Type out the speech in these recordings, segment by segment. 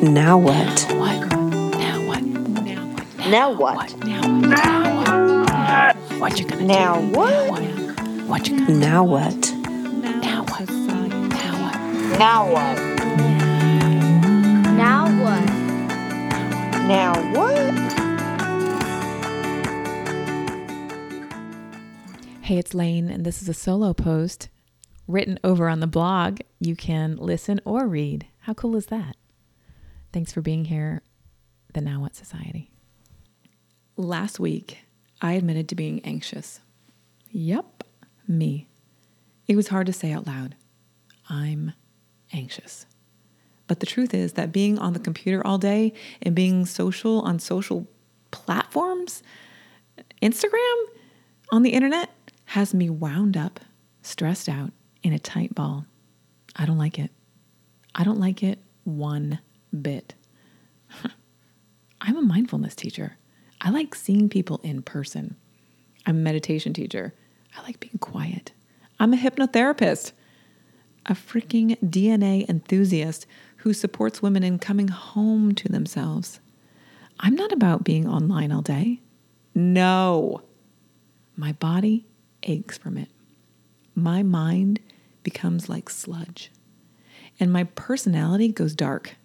Now what? What? Now what? Now what? Now what? Now what? What you gonna Now do? what? What you gonna Now what? Now what? Now what? Now what? Now what? Now what? Hey, it's Lane, and this is a solo post written over on the blog. You can listen or read. How cool is that? Thanks for being here, the Now What Society. Last week, I admitted to being anxious. Yep, me. It was hard to say out loud. I'm anxious. But the truth is that being on the computer all day and being social on social platforms, Instagram, on the internet, has me wound up, stressed out, in a tight ball. I don't like it. I don't like it one bit. I'm a mindfulness teacher. I like seeing people in person. I'm a meditation teacher. I like being quiet. I'm a hypnotherapist, a freaking DNA enthusiast who supports women in coming home to themselves. I'm not about being online all day. No. My body aches from it. My mind becomes like sludge. And my personality goes dark.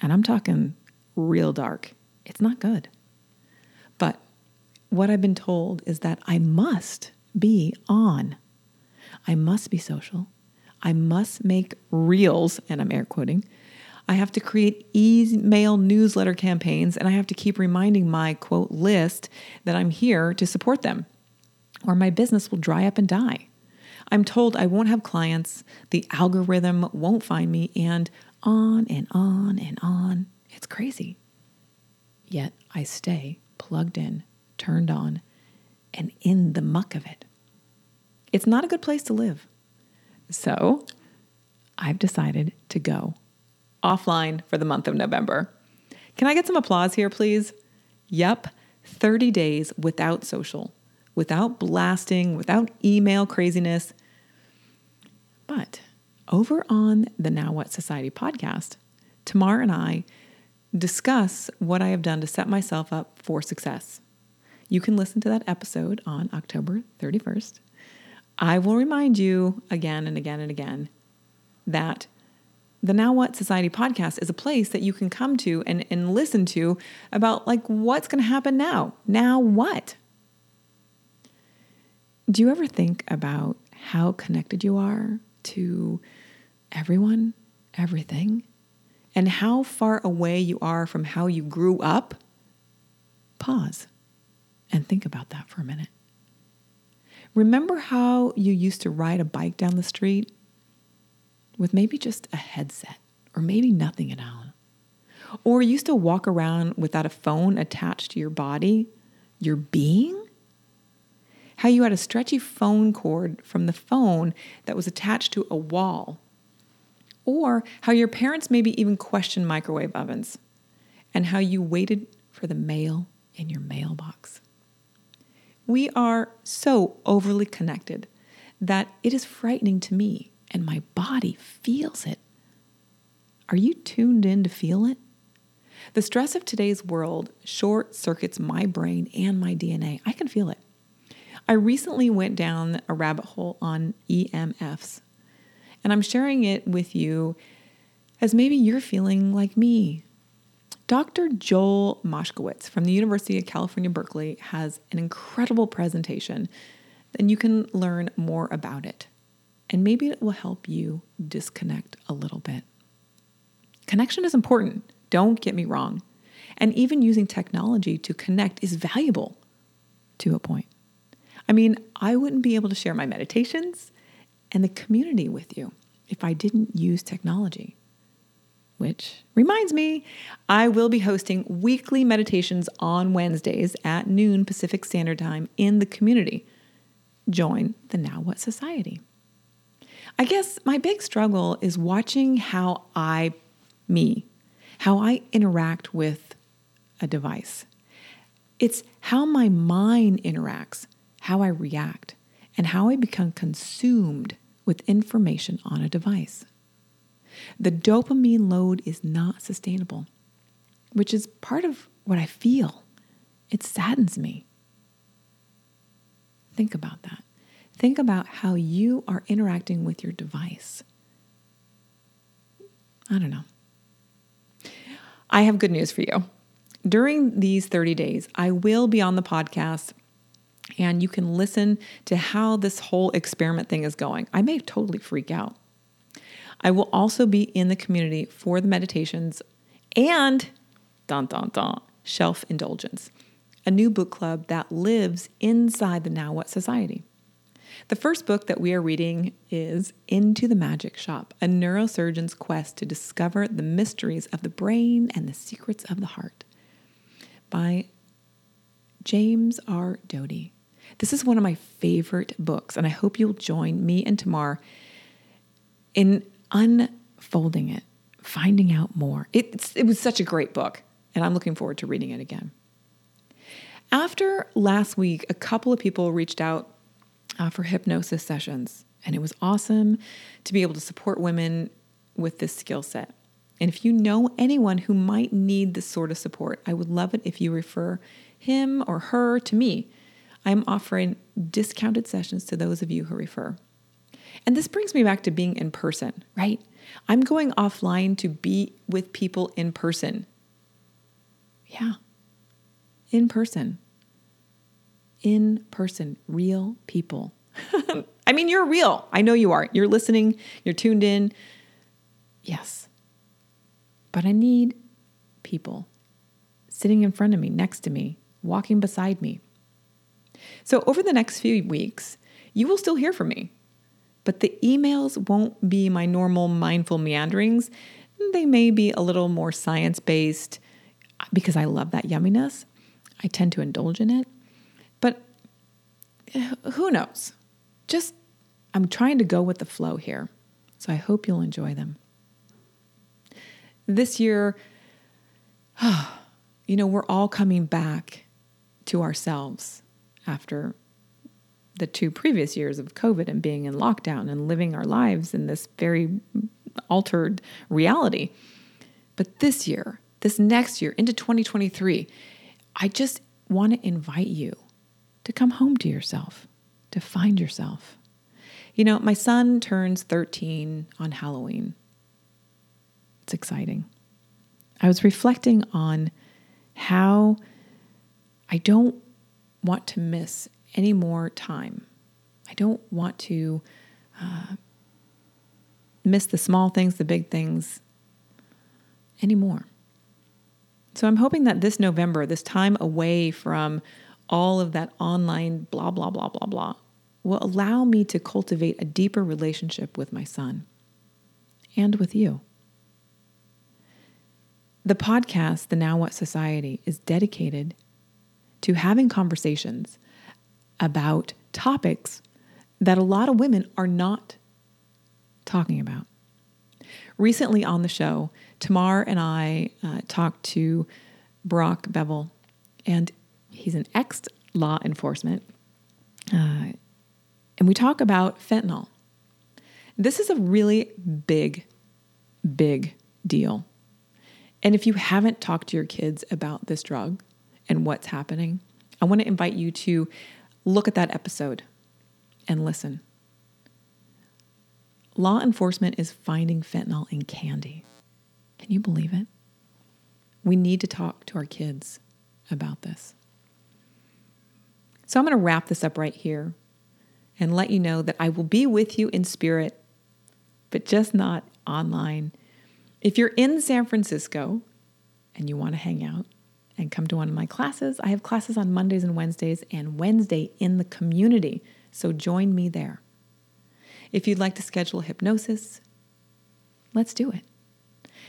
And I'm talking real dark. It's not good. But what I've been told is that I must be on. I must be social. I must make reels, and I'm air quoting. I have to create email newsletter campaigns, and I have to keep reminding my quote list that I'm here to support them, or my business will dry up and die. I'm told I won't have clients, the algorithm won't find me, and on and on and on. It's crazy. Yet I stay plugged in, turned on, and in the muck of it. It's not a good place to live. So I've decided to go offline for the month of November. Can I get some applause here, please? Yep, 30 days without social, without blasting, without email craziness. But over on the Now What Society podcast, Tamar and I discuss what I have done to set myself up for success. You can listen to that episode on October 31st. I will remind you again and again and again that the Now What Society podcast is a place that you can come to and, and listen to about like what's going to happen now. Now what? Do you ever think about how connected you are to everyone, everything, and how far away you are from how you grew up? Pause and think about that for a minute. Remember how you used to ride a bike down the street with maybe just a headset or maybe nothing at all? Or used to walk around without a phone attached to your body, your being? How you had a stretchy phone cord from the phone that was attached to a wall? Or how your parents maybe even questioned microwave ovens and how you waited for the mail in your mailbox. We are so overly connected that it is frightening to me, and my body feels it. Are you tuned in to feel it? The stress of today's world short circuits my brain and my DNA. I can feel it. I recently went down a rabbit hole on EMFs, and I'm sharing it with you as maybe you're feeling like me. Dr. Joel Moskowitz from the University of California, Berkeley has an incredible presentation, and you can learn more about it. And maybe it will help you disconnect a little bit. Connection is important, don't get me wrong. And even using technology to connect is valuable to a point. I mean, I wouldn't be able to share my meditations and the community with you if I didn't use technology. Which reminds me, I will be hosting weekly meditations on Wednesdays at noon Pacific Standard Time in the community. Join the Now What Society. I guess my big struggle is watching how I, me, how I interact with a device. It's how my mind interacts, how I react, and how I become consumed with information on a device. The dopamine load is not sustainable, which is part of what I feel. It saddens me. Think about that. Think about how you are interacting with your device. I don't know. I have good news for you. During these 30 days, I will be on the podcast and you can listen to how this whole experiment thing is going. I may totally freak out. I will also be in the community for the meditations and dun dun dun shelf indulgence, a new book club that lives inside the Now What Society. The first book that we are reading is Into the Magic Shop, a neurosurgeon's quest to discover the mysteries of the brain and the secrets of the heart by James R. Doty. This is one of my favorite books, and I hope you'll join me and Tamar in unfolding it, finding out more. It's, it was such a great book, and I'm looking forward to reading it again. After last week, a couple of people reached out uh, for hypnosis sessions, and it was awesome to be able to support women with this skill set. And if you know anyone who might need this sort of support, I would love it if you refer him or her to me. I'm offering discounted sessions to those of you who refer. And this brings me back to being in person, right? I'm going offline to be with people in person. Yeah, in person. In person, real people. I mean, you're real. I know you are. You're listening, you're tuned in. Yes. But I need people sitting in front of me, next to me, walking beside me. So, over the next few weeks, you will still hear from me, but the emails won't be my normal mindful meanderings. They may be a little more science based because I love that yumminess. I tend to indulge in it. But eh, who knows? Just, I'm trying to go with the flow here. So I hope you'll enjoy them. This year, you know, we're all coming back to ourselves after the two previous years of COVID and being in lockdown and living our lives in this very altered reality. But this year, this next year into 2023, I just want to invite you to come home to yourself, to find yourself. You know, my son turns 13 on Halloween. It's exciting. I was reflecting on how I don't want to miss any more time. I don't want to uh, miss the small things, the big things anymore. So I'm hoping that this November, this time away from all of that online blah, blah, blah, blah, blah, will allow me to cultivate a deeper relationship with my son and with you. The podcast, The Now What Society, is dedicated to having conversations about topics that a lot of women are not talking about. Recently on the show, Tamar and I uh, talked to Brock Bevel, and he's an ex law enforcement. Uh, and we talk about fentanyl. This is a really big, big deal. And if you haven't talked to your kids about this drug and what's happening, I want to invite you to look at that episode and listen. Law enforcement is finding fentanyl in candy. Can you believe it? We need to talk to our kids about this. So I'm going to wrap this up right here and let you know that I will be with you in spirit, but just not online. If you're in San Francisco and you want to hang out and come to one of my classes, I have classes on Mondays and Wednesdays and Wednesday in the community. So join me there. If you'd like to schedule hypnosis, let's do it.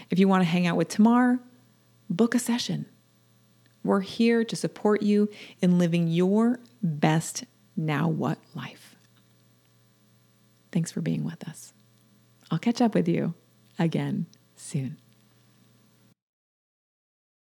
If you want to hang out with Tamar, book a session. We're here to support you in living your best now what life. Thanks for being with us. I'll catch up with you again soon.